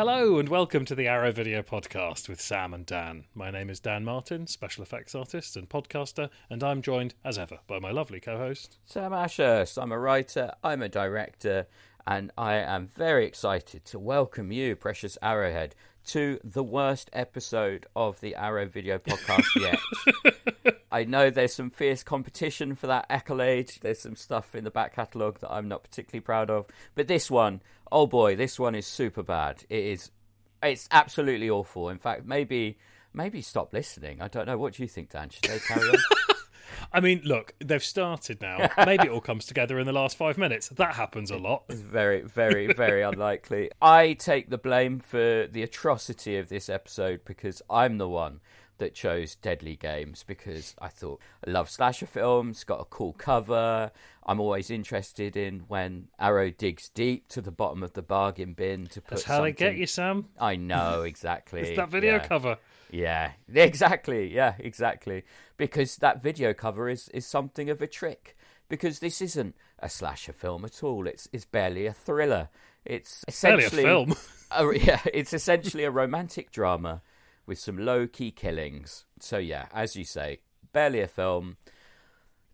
Hello and welcome to the Arrow Video Podcast with Sam and Dan. My name is Dan Martin, special effects artist and podcaster, and I'm joined, as ever, by my lovely co host. Sam Ashurst. I'm a writer, I'm a director, and I am very excited to welcome you, precious Arrowhead, to the worst episode of the Arrow Video Podcast yet. I know there's some fierce competition for that accolade. There's some stuff in the back catalogue that I'm not particularly proud of. But this one, oh boy, this one is super bad. It is, it's absolutely awful. In fact, maybe, maybe stop listening. I don't know. What do you think, Dan? Should they carry on? I mean, look, they've started now. Maybe it all comes together in the last five minutes. That happens a lot. It's very, very, very unlikely. I take the blame for the atrocity of this episode because I'm the one that chose Deadly Games because I thought I love slasher films, got a cool cover. I'm always interested in when Arrow digs deep to the bottom of the bargain bin to put. That's how something... they get you, Sam. I know exactly. it's that video yeah. cover. Yeah, exactly. Yeah, exactly. Because that video cover is, is something of a trick. Because this isn't a slasher film at all. It's it's barely a thriller. It's essentially barely a film. a, yeah, it's essentially a romantic drama with some low key killings. So yeah, as you say, barely a film.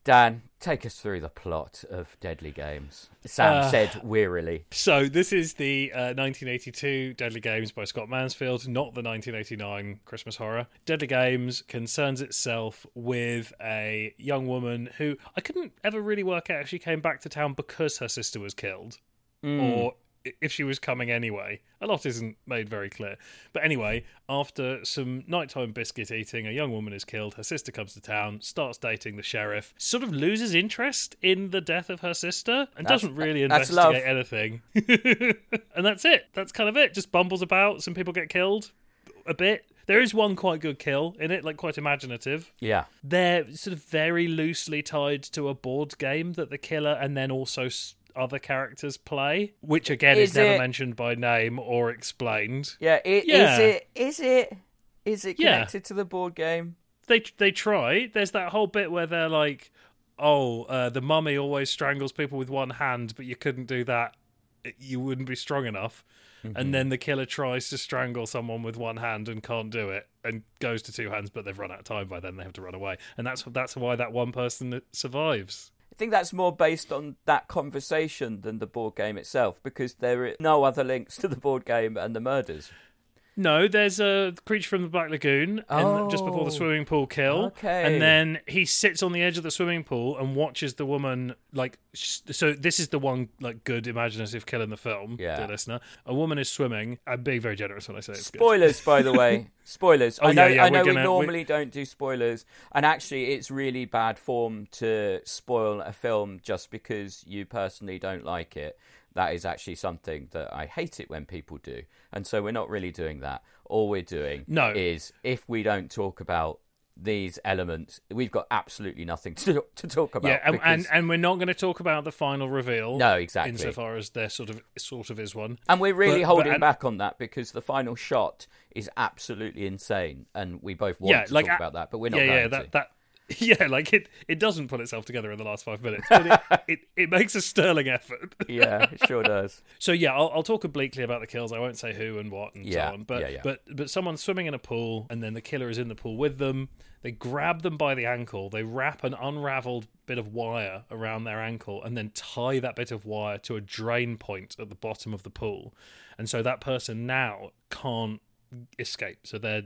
Dan, take us through the plot of Deadly Games. Sam Uh, said wearily. So this is the uh, 1982 Deadly Games by Scott Mansfield, not the 1989 Christmas horror. Deadly Games concerns itself with a young woman who I couldn't ever really work out if she came back to town because her sister was killed or i- if she was coming anyway. A lot isn't made very clear. But anyway, after some nighttime biscuit eating, a young woman is killed. Her sister comes to town, starts dating the sheriff, sort of loses interest in the death of her sister, and That's- doesn't really investigate anything. and that's it. That's kind of it. Just bumbles about. Some people get killed a bit. There is one quite good kill in it, like quite imaginative. Yeah. They're sort of very loosely tied to a board game that the killer and then also other characters play, which again is, Is never it- mentioned by name or explained. Yeah, it, Yeah. is it is it is it Yeah. connected to the board game? They they try. There's that whole bit where they're like, "Oh, uh, the mummy always strangles people with one hand, but you couldn't do that. You wouldn't be strong enough." And then the killer tries to strangle someone with one hand and can't do it, and goes to two hands, but they've run out of time by then. They have to run away, and that's that's why that one person survives. I think that's more based on that conversation than the board game itself, because there are no other links to the board game and the murders. No, there's a creature from the Black Lagoon, and just before the Oh. swimming pool kill. Okay. And then he sits on the edge of the swimming pool and watches the woman like. sh- So this is the one like good imaginative kill in the film, Yeah. dear listener. A woman is swimming. I'm being very generous when I say it's good. Spoilers, by the way. Spoilers. Oh, I know. yeah, yeah, I know. we're We gonna- normally don't do spoilers, and actually, it's really bad form to spoil a film just because you personally don't like it. That is actually something that I hate it when people do, and so we're not really doing that. All we're doing No. is if we don't talk about these elements, we've got absolutely nothing to to talk about. Yeah, and, because- and and we're not going to talk about the final reveal. No, exactly. Insofar as there sort of sort of is one. And we're really But- but- holding and- back on that because the final shot is absolutely insane, and we both want Yeah, to like, talk uh, about that, but we're not yeah, going yeah, to. that that. Yeah, like it, it doesn't put itself together in the last five minutes, but it, it, it makes a sterling effort. yeah, it sure does. So yeah, I'll, I'll talk obliquely about the kills. I won't say who and what and Yeah, so on. But yeah, yeah. but but someone's swimming in a pool, and then the killer is in the pool with them. They grab them by the ankle. They wrap an unraveled bit of wire around their ankle, and then tie that bit of wire to a drain point at the bottom of the pool. And so that person now can't escape. So they're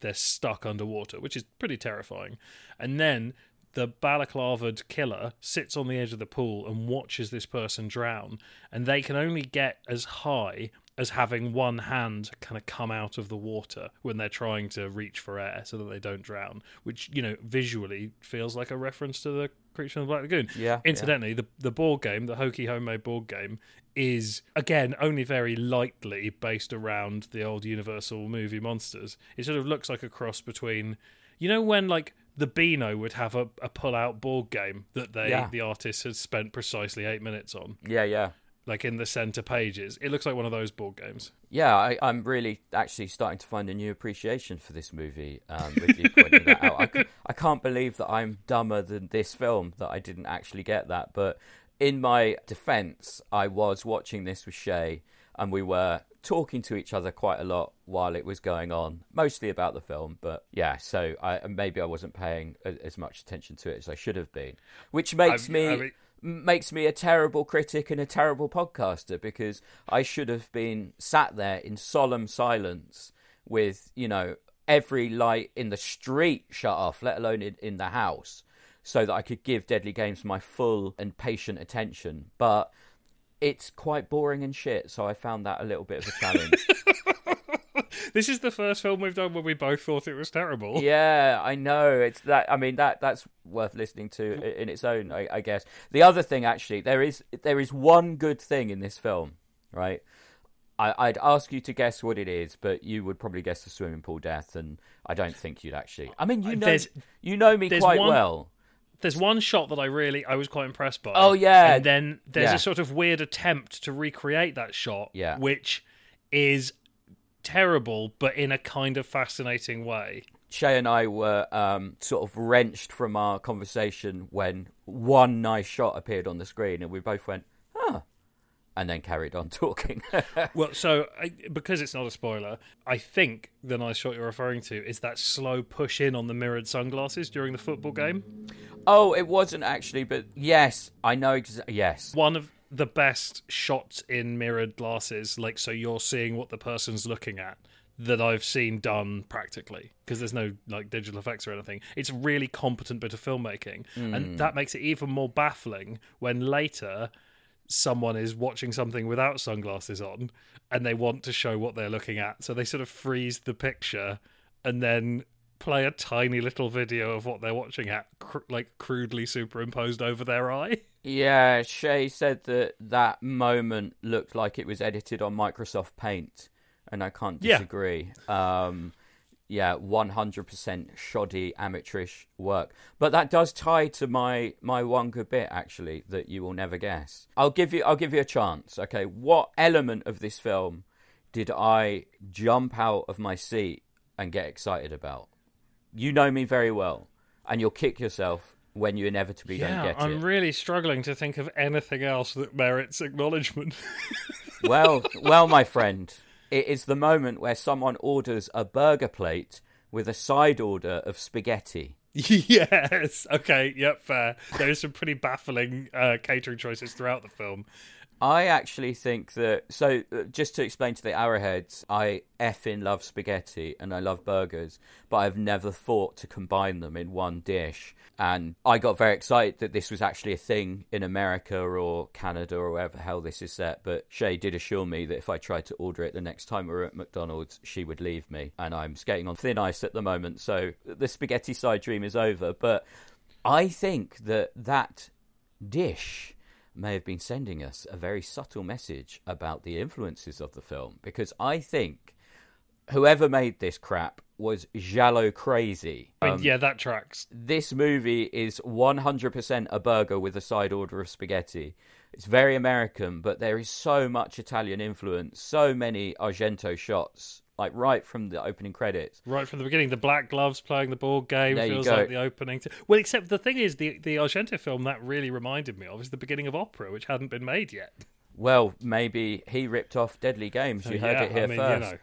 they're stuck underwater, which is pretty terrifying. And then the balaclavaed killer sits on the edge of the pool and watches this person drown, and they can only get as high as having one hand kind of come out of the water when they're trying to reach for air so that they don't drown, which, you know, visually feels like a reference to the creature in the Black Lagoon. Yeah, Incidentally, the the board game, the hokey homemade board game, is again only very lightly based around the old Universal movie monsters. It sort of looks like a cross between, you know, when like the Beano would have a, a pull out board game that they Yeah. the artist had spent precisely eight minutes on, Yeah, yeah. like in the center pages. It looks like one of those board games. Yeah, I, I'm really actually starting to find a new appreciation for this movie um, with you pointing that out. I, c- I can't believe that I'm dumber than this film, that I didn't actually get that. But in my defense, I was watching this with Shay and we were talking to each other quite a lot while it was going on, mostly about the film. But yeah, so I, maybe I wasn't paying as much attention to it as I should have been, which makes I, me. I mean, makes me a terrible critic and a terrible podcaster because I should have been sat there in solemn silence with, you know, every light in the street shut off, let alone in, in the house, so that I could give Deadly Games my full and patient attention. But it's quite boring and shit, so I found that a little bit of a challenge. this is the first film we've done where we both thought it was terrible. Yeah, I know. It's that. I mean, that that's worth listening to in its own. I, I guess the other thing, actually, there is there is one good thing in this film, right? I, would ask you to guess what it is, but you would probably guess the swimming pool death, and I don't think you'd actually. I mean, you uh, know, there's, you know me quite one, well. There's one shot that I really, I was quite impressed by. Oh yeah, and then there's yeah. a sort of weird attempt to recreate that shot, yeah. which is terrible, but in a kind of fascinating way. Shay and I were um, sort of wrenched from our conversation when one nice shot appeared on the screen, and we both went. And then carried on talking. well, so I, because it's not a spoiler, I think the nice shot you're referring to is that slow push in on the mirrored sunglasses during the football game. Oh, it wasn't actually, but yes, I know. exactly. yes, one of the best shots in mirrored glasses, like so you're seeing what the person's looking at that I've seen done practically because there's no like digital effects or anything. It's a really competent bit of filmmaking, mm. and hmm. that makes it even more baffling when later someone is watching something without sunglasses on and they want to show what they're looking at. So they sort of freeze the picture and then play a tiny little video of what they're watching at, cr- like crudely superimposed over their eye. Yeah, Shay said that that moment looked like it was edited on Microsoft Paint, and I can't disagree. Yeah. Um, yeah, 100% shoddy amateurish work. But that does tie to my my one good bit actually that you will never guess. I'll give you I'll give you a chance. Okay, what element of this film did I jump out of my seat and get excited about? You know me very well, and you'll kick yourself when you inevitably yeah, don't get I'm it. I'm really struggling to think of anything else that merits acknowledgement. well, well, my friend, it is the moment where someone orders a burger plate with a side order of spaghetti. yes. Okay. Yep. Fair. There's some pretty baffling uh, catering choices throughout the film. I actually think that. So, uh, just to explain to the Arrowheads, I effing love spaghetti and I love burgers, but I've never thought to combine them in one dish. And I got very excited that this was actually a thing in America or Canada or wherever the hell this is set. But Shay did assure me that if I tried to order it the next time we were at McDonald's, she would leave me. And I'm skating on thin ice at the moment, so the spaghetti side dream is over. But I think that that dish may have been sending us a very subtle message about the influences of the film because I think whoever made this crap was Giallo crazy. Um, yeah, that tracks. This movie is 100% a burger with a side order of spaghetti. It's very American, but there is so much Italian influence, so many Argento shots like right from the opening credits. Right from the beginning, the black gloves playing the board game there feels like the opening. To... Well, except the thing is, the the Argento film that really reminded me of is the beginning of Opera, which hadn't been made yet. Well, maybe he ripped off Deadly Games. You heard it here I mean, first. You know.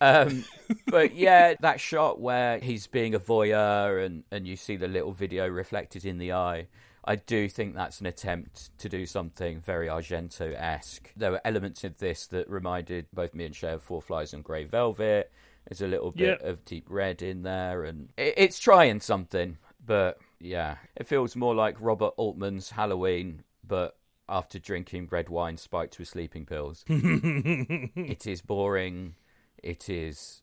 Um, but yeah, that shot where he's being a voyeur and, and you see the little video reflected in the eye. I do think that's an attempt to do something very Argento esque. There were elements of this that reminded both me and Shay of Four Flies and Grey Velvet. There's a little bit of deep red in there, and it, it's trying something, but yeah, it feels more like Robert Altman's Halloween, but after drinking red wine spiked with sleeping pills. it is boring. It is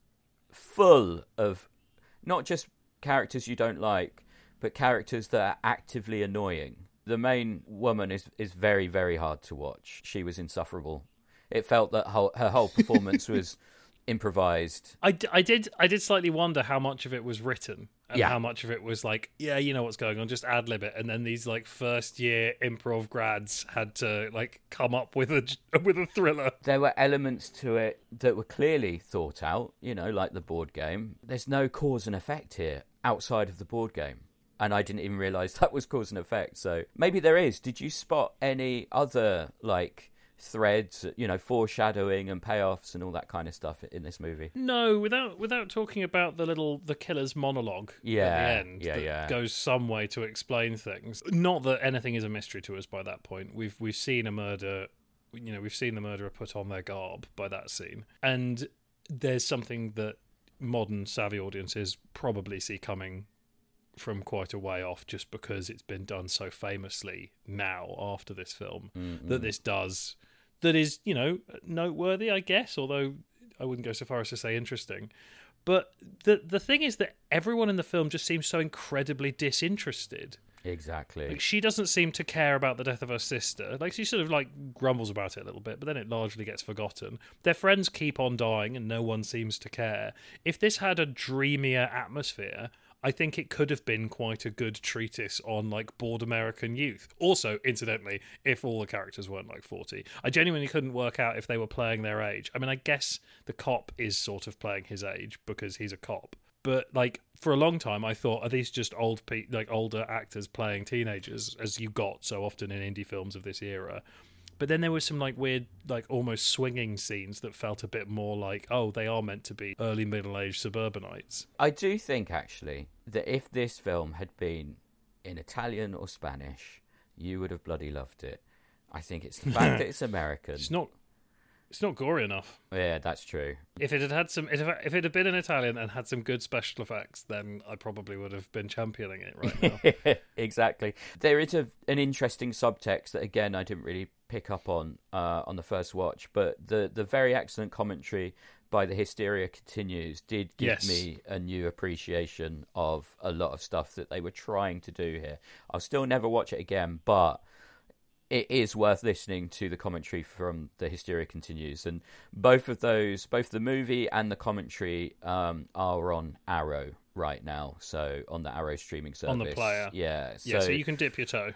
full of not just characters you don't like, but characters that are actively annoying. The main woman is is very very hard to watch. She was insufferable. It felt that her, her whole performance was improvised. I, I did I did slightly wonder how much of it was written and yeah. how much of it was like yeah you know what's going on just ad lib it and then these like first year improv grads had to like come up with a with a thriller. There were elements to it that were clearly thought out, you know, like the board game. There's no cause and effect here outside of the board game and I didn't even realize that was cause and effect. So maybe there is. Did you spot any other like threads, you know, foreshadowing and payoffs and all that kind of stuff in this movie. No, without without talking about the little the killer's monologue Yeah, at the end yeah, that yeah. goes some way to explain things. Not that anything is a mystery to us by that point. We've we've seen a murder you know, we've seen the murderer put on their garb by that scene. And there's something that modern savvy audiences probably see coming from quite a way off just because it's been done so famously now after this film mm-hmm. that this does that is you know noteworthy i guess although i wouldn't go so far as to say interesting but the the thing is that everyone in the film just seems so incredibly disinterested Exactly. like she doesn't seem to care about the death of her sister. Like she sort of like grumbles about it a little bit, but then it largely gets forgotten. Their friends keep on dying and no one seems to care. If this had a dreamier atmosphere, I think it could have been quite a good treatise on like bored American youth. Also, incidentally, if all the characters weren't like 40, I genuinely couldn't work out if they were playing their age. I mean, I guess the cop is sort of playing his age because he's a cop. But like for a long time, I thought, are these just old, pe- like older actors playing teenagers, as you got so often in indie films of this era? But then there were some like weird, like almost swinging scenes that felt a bit more like, oh, they are meant to be early middle-aged suburbanites. I do think actually that if this film had been in Italian or Spanish, you would have bloody loved it. I think it's the fact that it's American. It's not, it's not gory enough. Yeah, that's true. If it had had some, if if it had been in Italian and had some good special effects, then I probably would have been championing it right now. exactly. There is a, an interesting subtext that again I didn't really pick up on uh, on the first watch, but the the very excellent commentary by the Hysteria continues did give Yes. me a new appreciation of a lot of stuff that they were trying to do here. I'll still never watch it again, but it is worth listening to the commentary from the Hysteria continues, and both of those, both the movie and the commentary, um, are on Arrow right now. So on the Arrow streaming service, On the player. yeah. So, yeah, so you can dip your toe.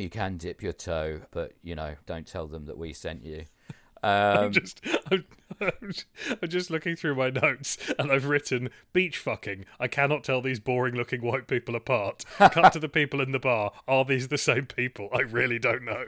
You can dip your toe, but you know, don't tell them that we sent you. I'm Um, just, I'm, I'm just looking through my notes, and I've written beach fucking. I cannot tell these boring-looking white people apart. Cut to the people in the bar. Are these the same people? I really don't know.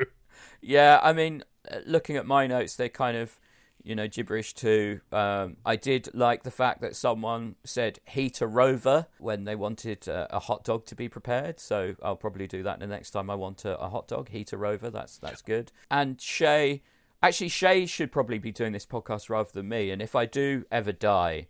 Yeah, I mean, uh, looking at my notes, they kind of, you know, gibberish too. Um, I did like the fact that someone said heater rover when they wanted uh, a hot dog to be prepared. So I'll probably do that the next time I want a, a hot dog. Heater rover, that's that's good. And Shay, actually, Shay should probably be doing this podcast rather than me. And if I do ever die.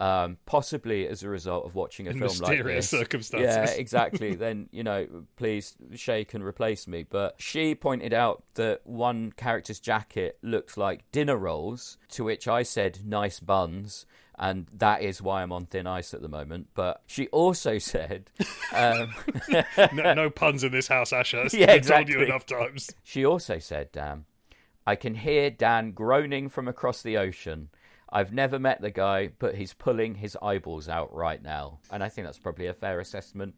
Um, possibly as a result of watching a In film like this. circumstances. Yeah, exactly. then you know, please Shay can replace me. But she pointed out that one character's jacket looked like dinner rolls, to which I said nice buns. And that is why I'm on thin ice at the moment. But she also said, um, No, no puns in this house, Asher. Yeah, exactly. told you enough times. she also said, "Dan, I can hear Dan groaning from across the ocean. I've never met the guy, but he's pulling his eyeballs out right now." And I think that's probably a fair assessment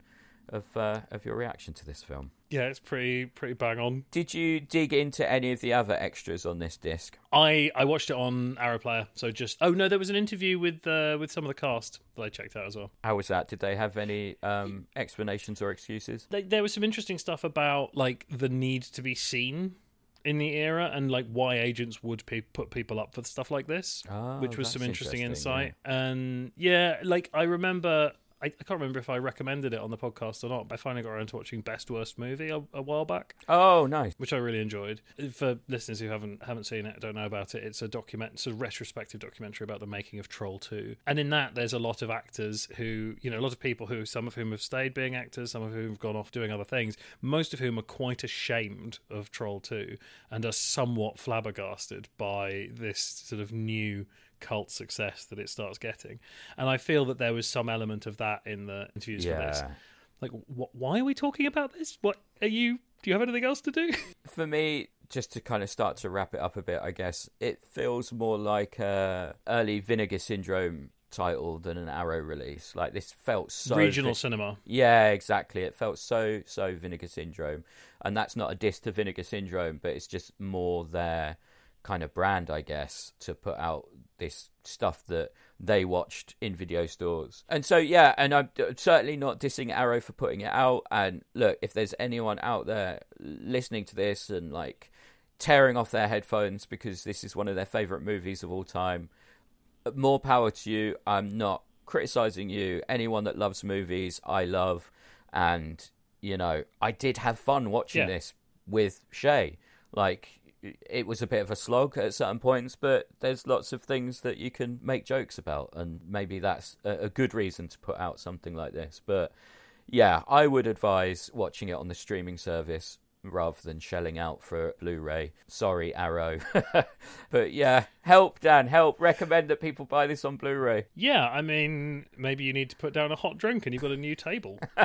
of uh, of your reaction to this film. Yeah, it's pretty pretty bang on. Did you dig into any of the other extras on this disc? I I watched it on Arrow Player, so just oh no, there was an interview with uh, with some of the cast that I checked out as well. How was that? Did they have any um, explanations or excuses? Like, there was some interesting stuff about like the need to be seen in the era and like why agents would pe- put people up for stuff like this, Oh, which was some interesting, interesting, insight. And yeah, like I remember. I, I can't remember if I recommended it on the podcast or not, but I finally got around to watching Best Worst Movie a, a while back. Oh, nice. which I really enjoyed. For listeners who haven't haven't seen it, don't know about it, it's a document, it's a retrospective documentary about the making of Troll Two. And in that, there's a lot of actors who, you know, a lot of people who, some of whom have stayed being actors, some of whom have gone off doing other things. Most of whom are quite ashamed of Troll Two and are somewhat flabbergasted by this sort of new cult success that it starts getting. And I feel that there was some element of that in the interviews for this. Like, wh- why are we talking about this? What are you? Do you have anything else to do? For me, just to kind of start to wrap it up a bit, I guess it feels more like a early Vinegar Syndrome title than an Arrow release. Like this felt so Regional cinema. Yeah, exactly. It felt so so Vinegar Syndrome, and that's not a diss to Vinegar Syndrome, but it's just more their kind of brand, I guess, to put out this stuff that they watched in video stores. And so, yeah, and I'm certainly not dissing Arrow for putting it out. And look, if there's anyone out there listening to this and like tearing off their headphones because this is one of their favorite movies of all time. More power to you. I'm not criticizing you. Anyone that loves movies, I love. And, you know, I did have fun watching Yeah. this with Shay. Like, it was a bit of a slog at certain points, but there's lots of things that you can make jokes about. And maybe that's a, good reason to put out something like this. But yeah, I would advise watching it on the streaming service rather than shelling out for Blu-ray. Sorry, Arrow. but yeah, help Dan, help recommend that people buy this on Blu-ray. Yeah, I mean, maybe you need to put down a hot drink and you've got a new table.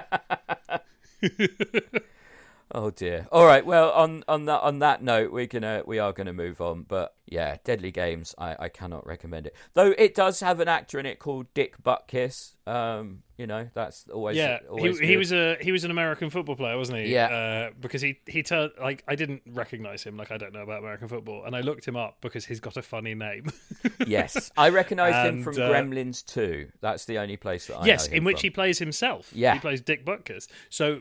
Oh dear. All right. Well, on on that on that note, we're gonna we are gonna move on. But yeah, Deadly Games. I, I cannot recommend it. Though it does have an actor in it called Dick Butkus. Um, you know that's always yeah, Always he, he was a he was an American football player, wasn't he? Yeah. Uh, because he he turned like I didn't recognize him, like I don't know about American football, and I looked him up because he's got a funny name. yes, I recognised him from uh, Gremlins 2. That's the only place that I yes, in which from. he plays himself. Yeah. he plays Dick Butkus. So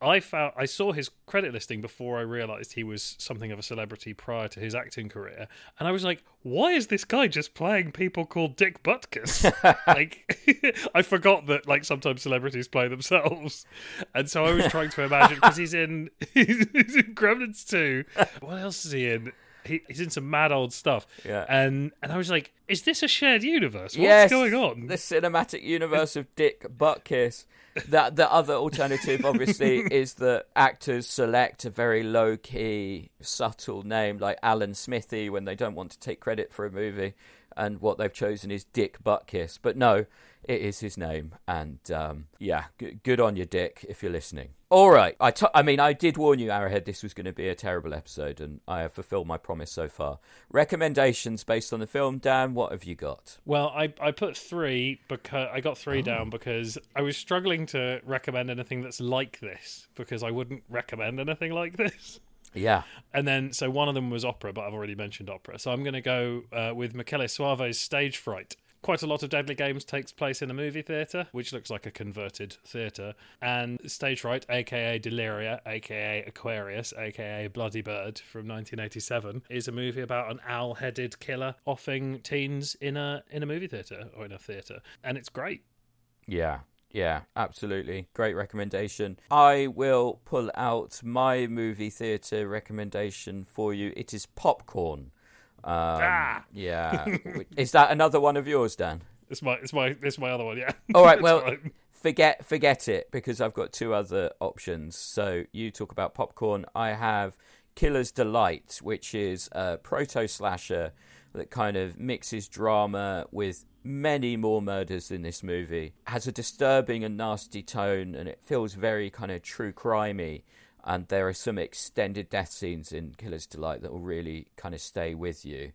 I found I saw his credit listing before I realized he was something of a celebrity prior to his acting career, and I was like, why is this guy just playing people called Dick Butkus? like, I forgot that like sometimes celebrities play themselves, and so I was trying to imagine because he's in he's, in Gremlins 2. What else is he in? He, he's in some mad old stuff. Yeah. And and I was like, is this a shared universe? What's yes, going on? The cinematic universe of Dick Butkus. That the other alternative, obviously, is that actors select a very low key, subtle name like Alan Smithee when they don't want to take credit for a movie, and what they've chosen is Dick Butkus. But no, it is his name, and um, yeah, g- good on your Dick, if you're listening. All right, I, t- I mean, I did warn you, Arrowhead, this was going to be a terrible episode, and I have fulfilled my promise so far. Recommendations based on the film, Dan. What have you got? Well, I, I put three because I got Oh. three down because I was struggling to recommend anything that's like this because I wouldn't recommend anything like this. Yeah, And then, so one of them was opera, but I've already mentioned opera. So I'm going to go uh, with Michele Soavi's Stage Fright. Quite a lot of Deadly Games takes place in a movie theatre, which looks like a converted theatre. And Stage Fright, aka Deliria, aka Aquarius, aka Bloody Bird from 1987, is a movie about an owl-headed killer offing teens in a in a movie theatre or in a theatre, and it's great. Yeah, yeah, absolutely. Great recommendation. I will pull out my movie theatre recommendation for you. It is Popcorn. Um, Ah! Yeah. is that another one of yours, Dan? It's my it's my it's my other one, yeah. All right, well, fine. forget forget it because I've got two other options. So you talk about popcorn. I have Killer's Delight, which is a proto slasher that kind of mixes drama with many more murders in this movie. Has a disturbing and nasty tone, and it feels very kind of true crimey. And there are some extended death scenes in Killer's Delight that will really kind of stay with you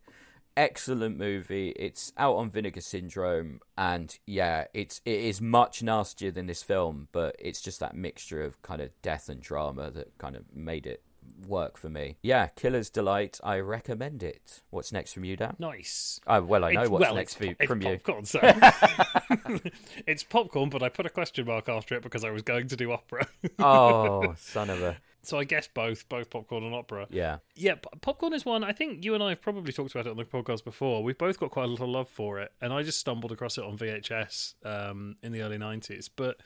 excellent movie. It's out on Vinegar Syndrome, and yeah, it's it is much nastier than this film, but it's just that mixture of kind of death and drama that kind of made it work for me. Yeah, Killer's Delight. I recommend it. What's next from you, Dan? nice. Oh, well, I know It's- what's well, next it's, for, po- from it's you. popcorn, so it's popcorn, but I put a question mark after it because I was going to do opera. Oh, son of a so I guess both, both popcorn and opera. yeah. Yeah, popcorn is one. I think you and I have probably talked about it on the podcast before. We've both got quite a lot of love for it, and I just stumbled across it on VHS um, in the early '90s. But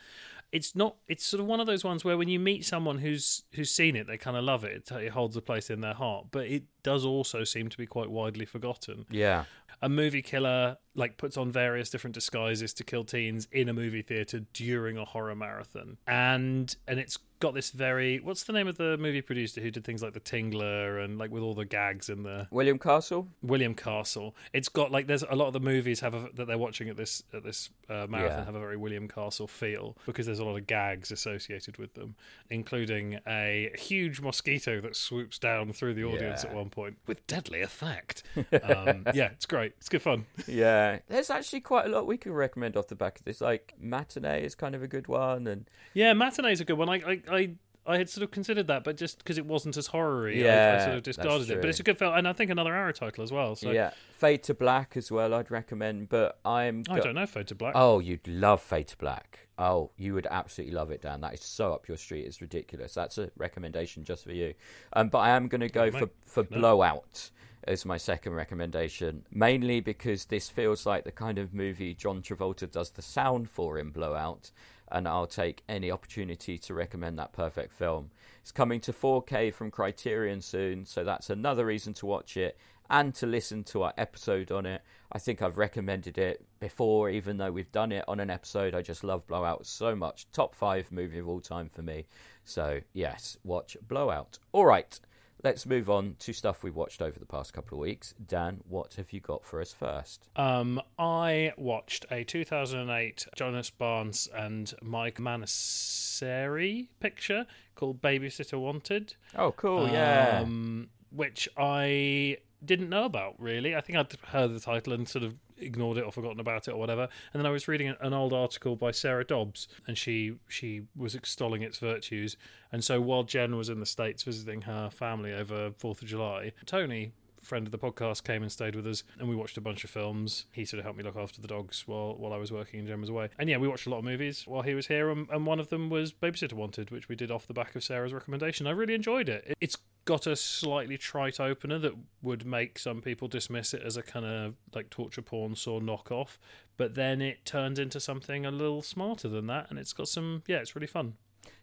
it's not. It's sort of one of those ones where when you meet someone who's who's seen it, they kind of love it. It, holds a place in their heart. But it does also seem to be quite widely forgotten. Yeah. a movie killer like puts on various different disguises to kill teens in a movie theater during a horror marathon and and it's got this very what's the name of the movie producer who did things like the tingler and like with all the gags in the William Castle? william castle it's got like there's a lot of the movies have a, that they're watching at this at this uh, marathon Yeah. have a very william castle feel because there's a lot of gags associated with them including a huge mosquito that swoops down through the audience Yeah. at one point with deadly effect um, yeah it's great it's good fun Yeah. There's actually quite a lot we could recommend off the back of this. Like Matinee is kind of a good one and Yeah, matinee's a good one. I, I, I, I had sort of considered that, but just because it wasn't as horror-y, I- I, Yeah, sort of discarded it. But it's a good film, and I think another Arrow title as well. So yeah, Fade to Black as well. I'd recommend, but I'm. I don't know, Fade to Black. Oh, you'd love Fade to Black. Oh, you would absolutely love it, Dan. That is so up your street. It's ridiculous. That's a recommendation just for you. Um, but I am going to go for for no. Blowout as my second recommendation, mainly because this feels like the kind of movie John Travolta does the sound for in Blowout, and I'll take any opportunity to recommend that perfect film. It's coming to 4K from Criterion soon, so that's another reason to watch it and to listen to our episode on it. I think I've recommended it before, even though we've done it on an episode. I just love Blowout so much. Top five movie of all time for me. So, yes, watch Blowout. All right, let's move on to stuff we've watched over the past couple of weeks. Dan, what have you got for us first? Um, I watched a 2008 Jonas Barnes and Mike Manasseri picture called Babysitter Wanted. Oh, cool, yeah. Um, which I didn't know about really. I think I'd heard the title and sort of ignored it or forgotten about it or whatever. And then I was reading an old article by Sarah Dobbs, and she she was extolling its virtues. And so while Jen was in the states visiting her family over Fourth of July, Tony. Friend of the podcast came and stayed with us, and we watched a bunch of films. He sort of helped me look after the dogs while while I was working and Jen was away. And yeah, we watched a lot of movies while he was here, and, and one of them was Babysitter Wanted, which we did off the back of Sarah's recommendation. I really enjoyed it. It's got a slightly trite opener that would make some people dismiss it as a kind of like torture porn saw knockoff, but then it turns into something a little smarter than that, and it's got some yeah, it's really fun.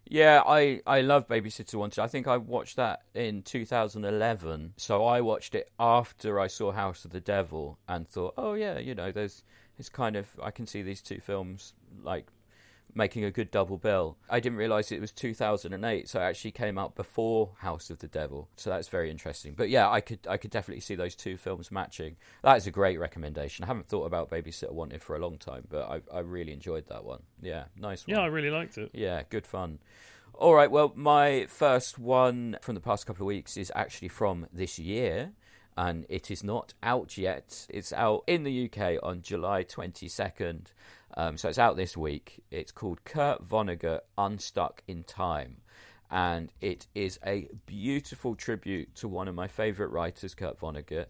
Yeah, I, I love Babysitter Wanted. I think I watched that in 2011. So I watched it after I saw House of the Devil and thought, oh yeah, you know, there's it's kind of I can see these two films like making a good double bill. I didn't realize it was 2008, so it actually came out before House of the Devil. So that's very interesting. But yeah, I could I could definitely see those two films matching. That is a great recommendation. I haven't thought about Babysitter Wanted for a long time, but I I really enjoyed that one. Yeah, nice one. Yeah, I really liked it. Yeah, good fun. All right, well, my first one from the past couple of weeks is actually from this year, and it is not out yet. It's out in the UK on July 22nd, um, so it's out this week. It's called Kurt Vonnegut Unstuck in Time, and it is a beautiful tribute to one of my favourite writers, Kurt Vonnegut.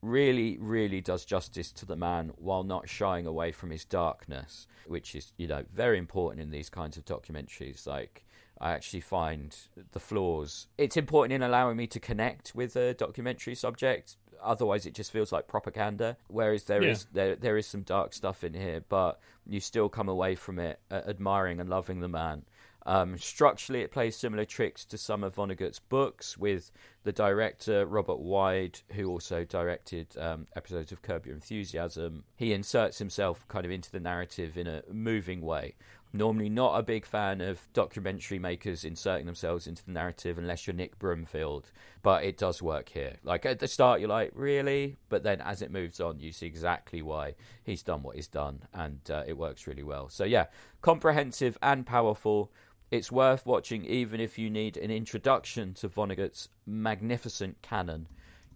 Really, really does justice to the man while not shying away from his darkness, which is, you know, very important in these kinds of documentaries. Like, I actually find the flaws. It's important in allowing me to connect with a documentary subject. Otherwise, it just feels like propaganda. Whereas there Yeah. is there there is some dark stuff in here, but you still come away from it uh, admiring and loving the man. Um, structurally, it plays similar tricks to some of Vonnegut's books, with the director Robert Weide, who also directed um, episodes of Curb Your Enthusiasm. He inserts himself kind of into the narrative in a moving way. Normally, not a big fan of documentary makers inserting themselves into the narrative unless you're Nick Broomfield, but it does work here. Like at the start, you're like, really? But then as it moves on, you see exactly why he's done what he's done, and uh, it works really well. So, yeah, comprehensive and powerful. It's worth watching even if you need an introduction to Vonnegut's magnificent canon.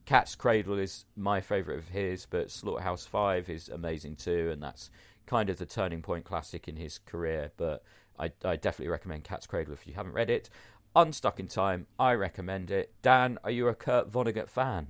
Cat's Cradle is my favourite of his, but Slaughterhouse 5 is amazing too, and that's kind of the turning point classic in his career. But I, I definitely recommend Cat's Cradle if you haven't read it. Unstuck in Time, I recommend it. Dan, are you a Kurt Vonnegut fan?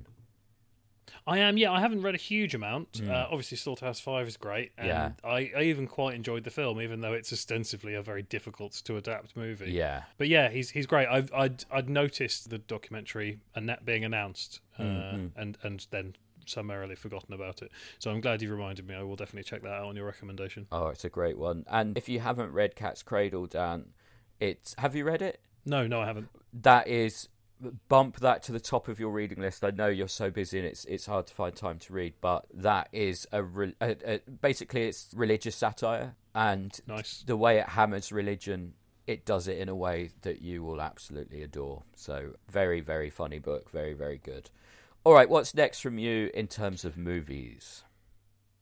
I am, yeah. I haven't read a huge amount. Uh, obviously, Slaughterhouse Five is great, and. Yeah. I, I even quite enjoyed the film, even though it's ostensibly a very difficult to adapt movie. Yeah. But yeah, he's he's great. I've I'd, I'd noticed the documentary and that being announced, uh, Mm-hmm. and and then summarily forgotten about it. So I'm glad you reminded me. I will definitely check that out on your recommendation. Oh, it's a great one. And if you haven't read Cat's Cradle, Dan, it's have you read it? No, no, I haven't. that is bump that to the top of your reading list. I know you're so busy and it's it's hard to find time to read, but that is a, re- a, a basically it's religious satire and Nice. the way it hammers religion. It does it in a way that you will absolutely adore. So very very funny book, very very good. All right, what's next from you in terms of movies?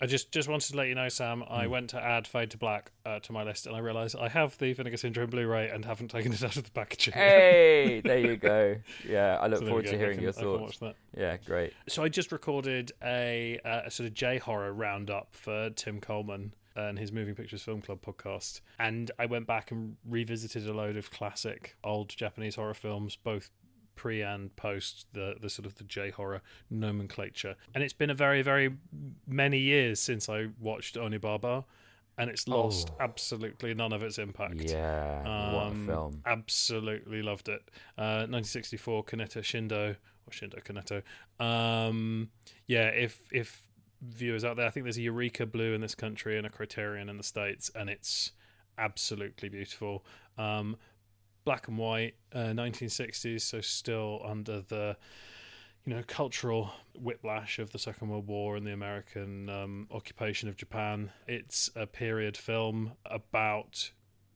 I just just wanted to let you know, Sam. I Hmm. went to add Fade to Black uh, to my list, and I realised I have the Vinegar Syndrome Blu-ray and haven't taken it out of the packaging. Hey, there you go. Yeah, I look So forward to hearing can- your thoughts. Yeah, great. So I just recorded a, uh, a sort of J horror roundup for Tim Coleman. and his Moving Pictures Film Club podcast. And I went back and revisited a load of classic old Japanese horror films, both pre and post the the sort of the J horror nomenclature. And it's been a very very many years since I watched Onibaba and it's lost Oh. absolutely none of its impact. Yeah, what a Um, film. Absolutely loved it. Uh, 1964, Kaneto Shindo or Shindo Kaneto. Um, yeah, if if viewers out there, I think there's a Eureka Blue in this country and a Criterion in the states, and it's absolutely beautiful. Um, black and white, uh, 1960s, so still under the you know cultural whiplash of the Second World War and the American um, occupation of Japan. It's a period film about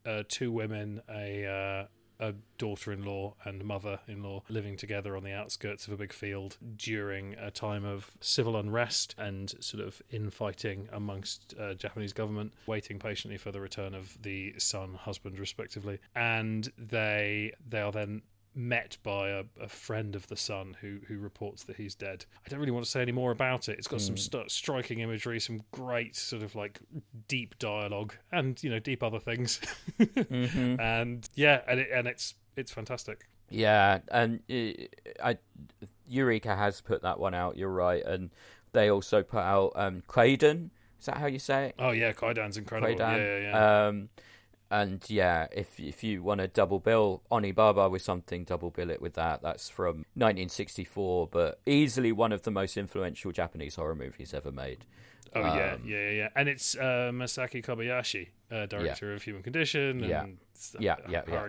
uh, two women, a a daughter-in-law and mother-in-law living together on the outskirts of a big field during a time of civil unrest and sort of infighting amongst uh, Japanese government, waiting patiently for the return of the son, husband, respectively, and they they are then met by a, a friend of the son who who reports that he's dead. I don't really want to say any more about it. It's got some st- striking imagery, some great sort of like deep dialogue, and you know deep other things. Mm-hmm. And yeah, and it, and it's it's fantastic. Yeah, and uh, I Eureka has put that one out. You're right, and they also put out um, Kwaidan. Is that how you say it? Oh yeah, Kwaidan's incredible. Kwaidan. Yeah, yeah, yeah. Um, and yeah, if if you want to double bill Onibaba with something, double bill it with that. That's from 1964, but easily one of the most influential Japanese horror movies ever made. oh yeah, um, yeah, yeah, yeah. And it's uh, Masaki Kobayashi, uh, director of Human Condition, and Yeah. Yeah, yeah, yeah.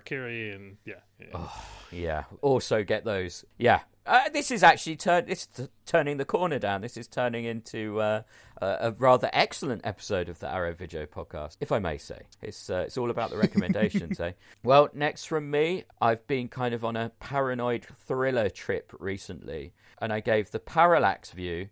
And yeah, yeah. Yeah. Also get those. Yeah. Uh, this is actually turn. This is t- turning the corner down. This is turning into uh, a, a rather excellent episode of the Arrow Video Podcast, if I may say. It's uh, it's all about the recommendations, eh? Well, next from me, I've been kind of on a paranoid thriller trip recently, and I gave the Parallax View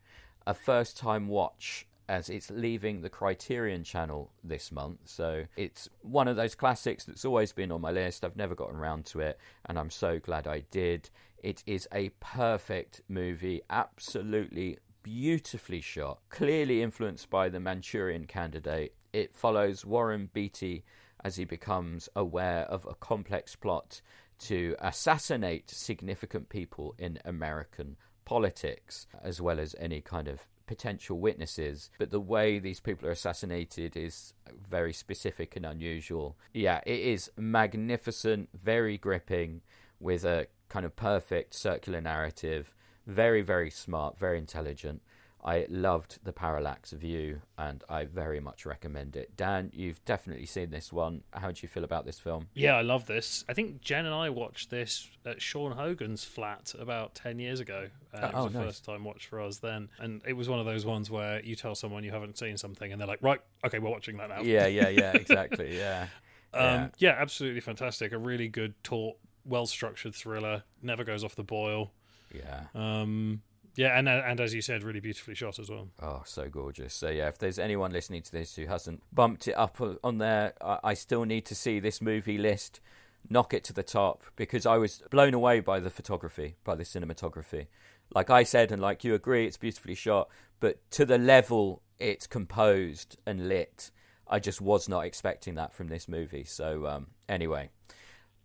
a first time watch as it's leaving the Criterion channel this month. So it's one of those classics that's always been on my list. I've never gotten around to it, and I'm so glad I did. It is a perfect movie, absolutely beautifully shot, clearly influenced by the Manchurian candidate. It follows Warren Beatty as he becomes aware of a complex plot to assassinate significant people in American politics, as well as any kind of potential witnesses. But the way these people are assassinated is very specific and unusual. Yeah, it is magnificent, very gripping, with a kind of perfect circular narrative. Very, very smart, very intelligent. I loved the Parallax View and I very much recommend it. Dan, you've definitely seen this one. How do you feel about this film? Yeah, I love this. I think Jen and I watched this at Sean Hogan's flat about 10 years ago. Uh, it Oh, was a nice. first time watch for us then. And it was one of those ones where you tell someone you haven't seen something and they're like, right, okay, we're watching that now. Yeah, yeah, yeah, exactly. Yeah. Um, yeah. absolutely fantastic. A really good, taut, well structured thriller. Never goes off the boil. Yeah. Um, yeah, and and as you said, really beautifully shot as well. Oh, so gorgeous. So, yeah, if there's anyone listening to this who hasn't bumped it up on there, I, I still need to see this movie list, knock it to the top, because I was blown away by the photography, by the cinematography. Like I said, and like you agree, it's beautifully shot, but to the level it's composed and lit, I just was not expecting that from this movie. So, um, anyway,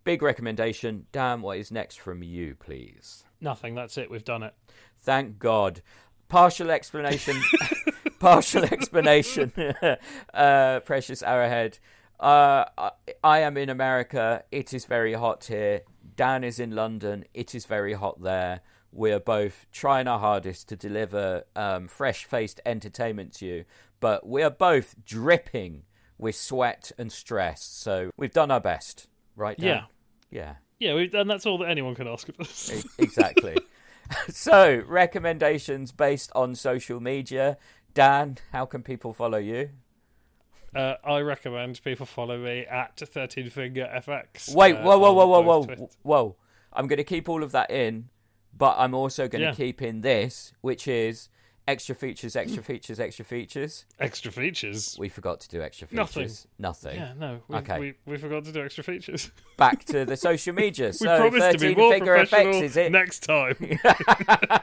big recommendation. Dan, what is next from you, please? Nothing. That's it. We've done it. Thank God. Partial explanation. partial explanation. uh, precious Arrowhead. Uh, I, I am in America. It is very hot here. Dan is in London. It is very hot there. We are both trying our hardest to deliver um, fresh faced entertainment to you, but we are both dripping with sweat and stress. So we've done our best, right? Dan? Yeah. Yeah. Yeah, we've, and that's all that anyone can ask of us. Exactly. so, recommendations based on social media. Dan, how can people follow you? Uh, I recommend people follow me at 13 Finger FX. Wait, uh, whoa, whoa, whoa, whoa, whoa, Twitter- whoa! I'm going to keep all of that in, but I'm also going to Yeah. keep in this, which is extra features, mm. extra features, extra features. Extra features. We forgot to do extra features. Nothing. Nothing. Yeah, no. We, Okay. we, we forgot to do extra features. Back to the social media. we so, promised to be 13 more figure professional effects is it? next time.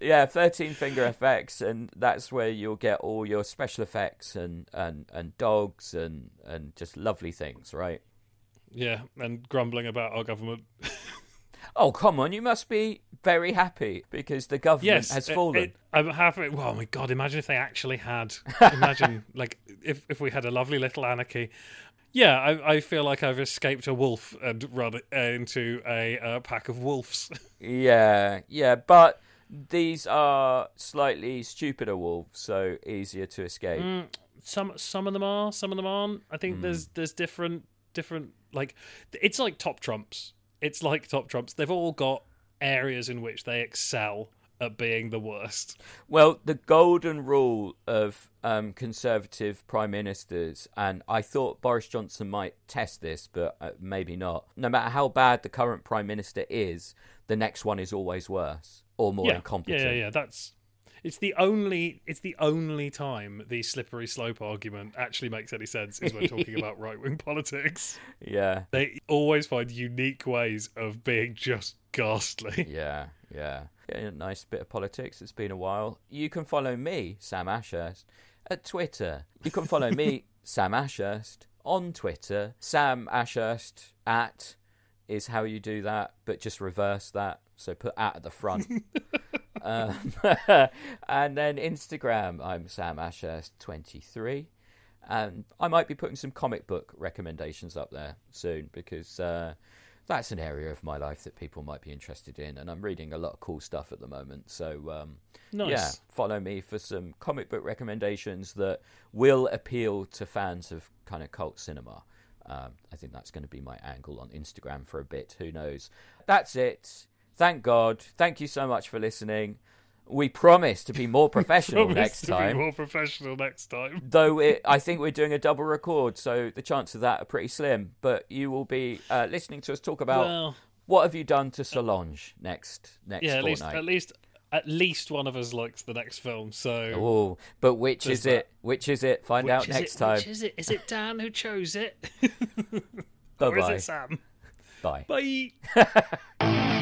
yeah, 13 finger effects, and that's where you'll get all your special effects and, and, and dogs and, and just lovely things, right? Yeah, and grumbling about our government. Oh, come on, you must be very happy because the government yes, has fallen. it- I'm happy. Well, oh my God, imagine if they actually had. Imagine, like, if, if we had a lovely little anarchy. Yeah, I, I feel like I've escaped a wolf and run into a uh, pack of wolves. Yeah, yeah, but these are slightly stupider wolves, so easier to escape. Mm, some some of them are, some of them aren't. I think there's there's different different like it's like top trumps. It's like top trumps. They've all got areas in which they excel at being the worst. Well, the golden rule of um, conservative prime ministers, and I thought Boris Johnson might test this, but uh, maybe not. No matter how bad the current prime minister is, the next one is always worse or more yeah, incompetent. yeah, yeah, yeah. That's it's the only it's the only time the slippery slope argument actually makes any sense is when talking about right wing politics. yeah, They always find unique ways of being just ghastly. yeah, yeah. Yeah, a nice bit of politics. It's been a while. You can follow me, Sam Ashurst, at Twitter. You can follow me, Sam Ashurst, on Twitter. Sam Ashurst at is how you do that, but just reverse that. So put at at the front. Um, and then Instagram, I'm Sam Ashurst23. And I might be putting some comic book recommendations up there soon because uh, that's an area of my life that people might be interested in. And I'm reading a lot of cool stuff at the moment. So, um, Nice. yeah, follow me for some comic book recommendations that will appeal to fans of kind of cult cinema. Um, I think that's going to be my angle on Instagram for a bit. Who knows? That's it. Thank God. Thank you so much for listening. We promise to be more professional next to be time. more professional next time. Though it, I think we're doing a double record, so the chances of that are pretty slim. But you will be uh, listening to us talk about Well, what have you done to Solange next next yeah, at least at least at least one of us likes the next film. So Oh, but which is that. it? Which is it? Find Which out next it? time. Which is it? Is it Dan who chose it, Bye or is bye. it Sam? Bye. Bye.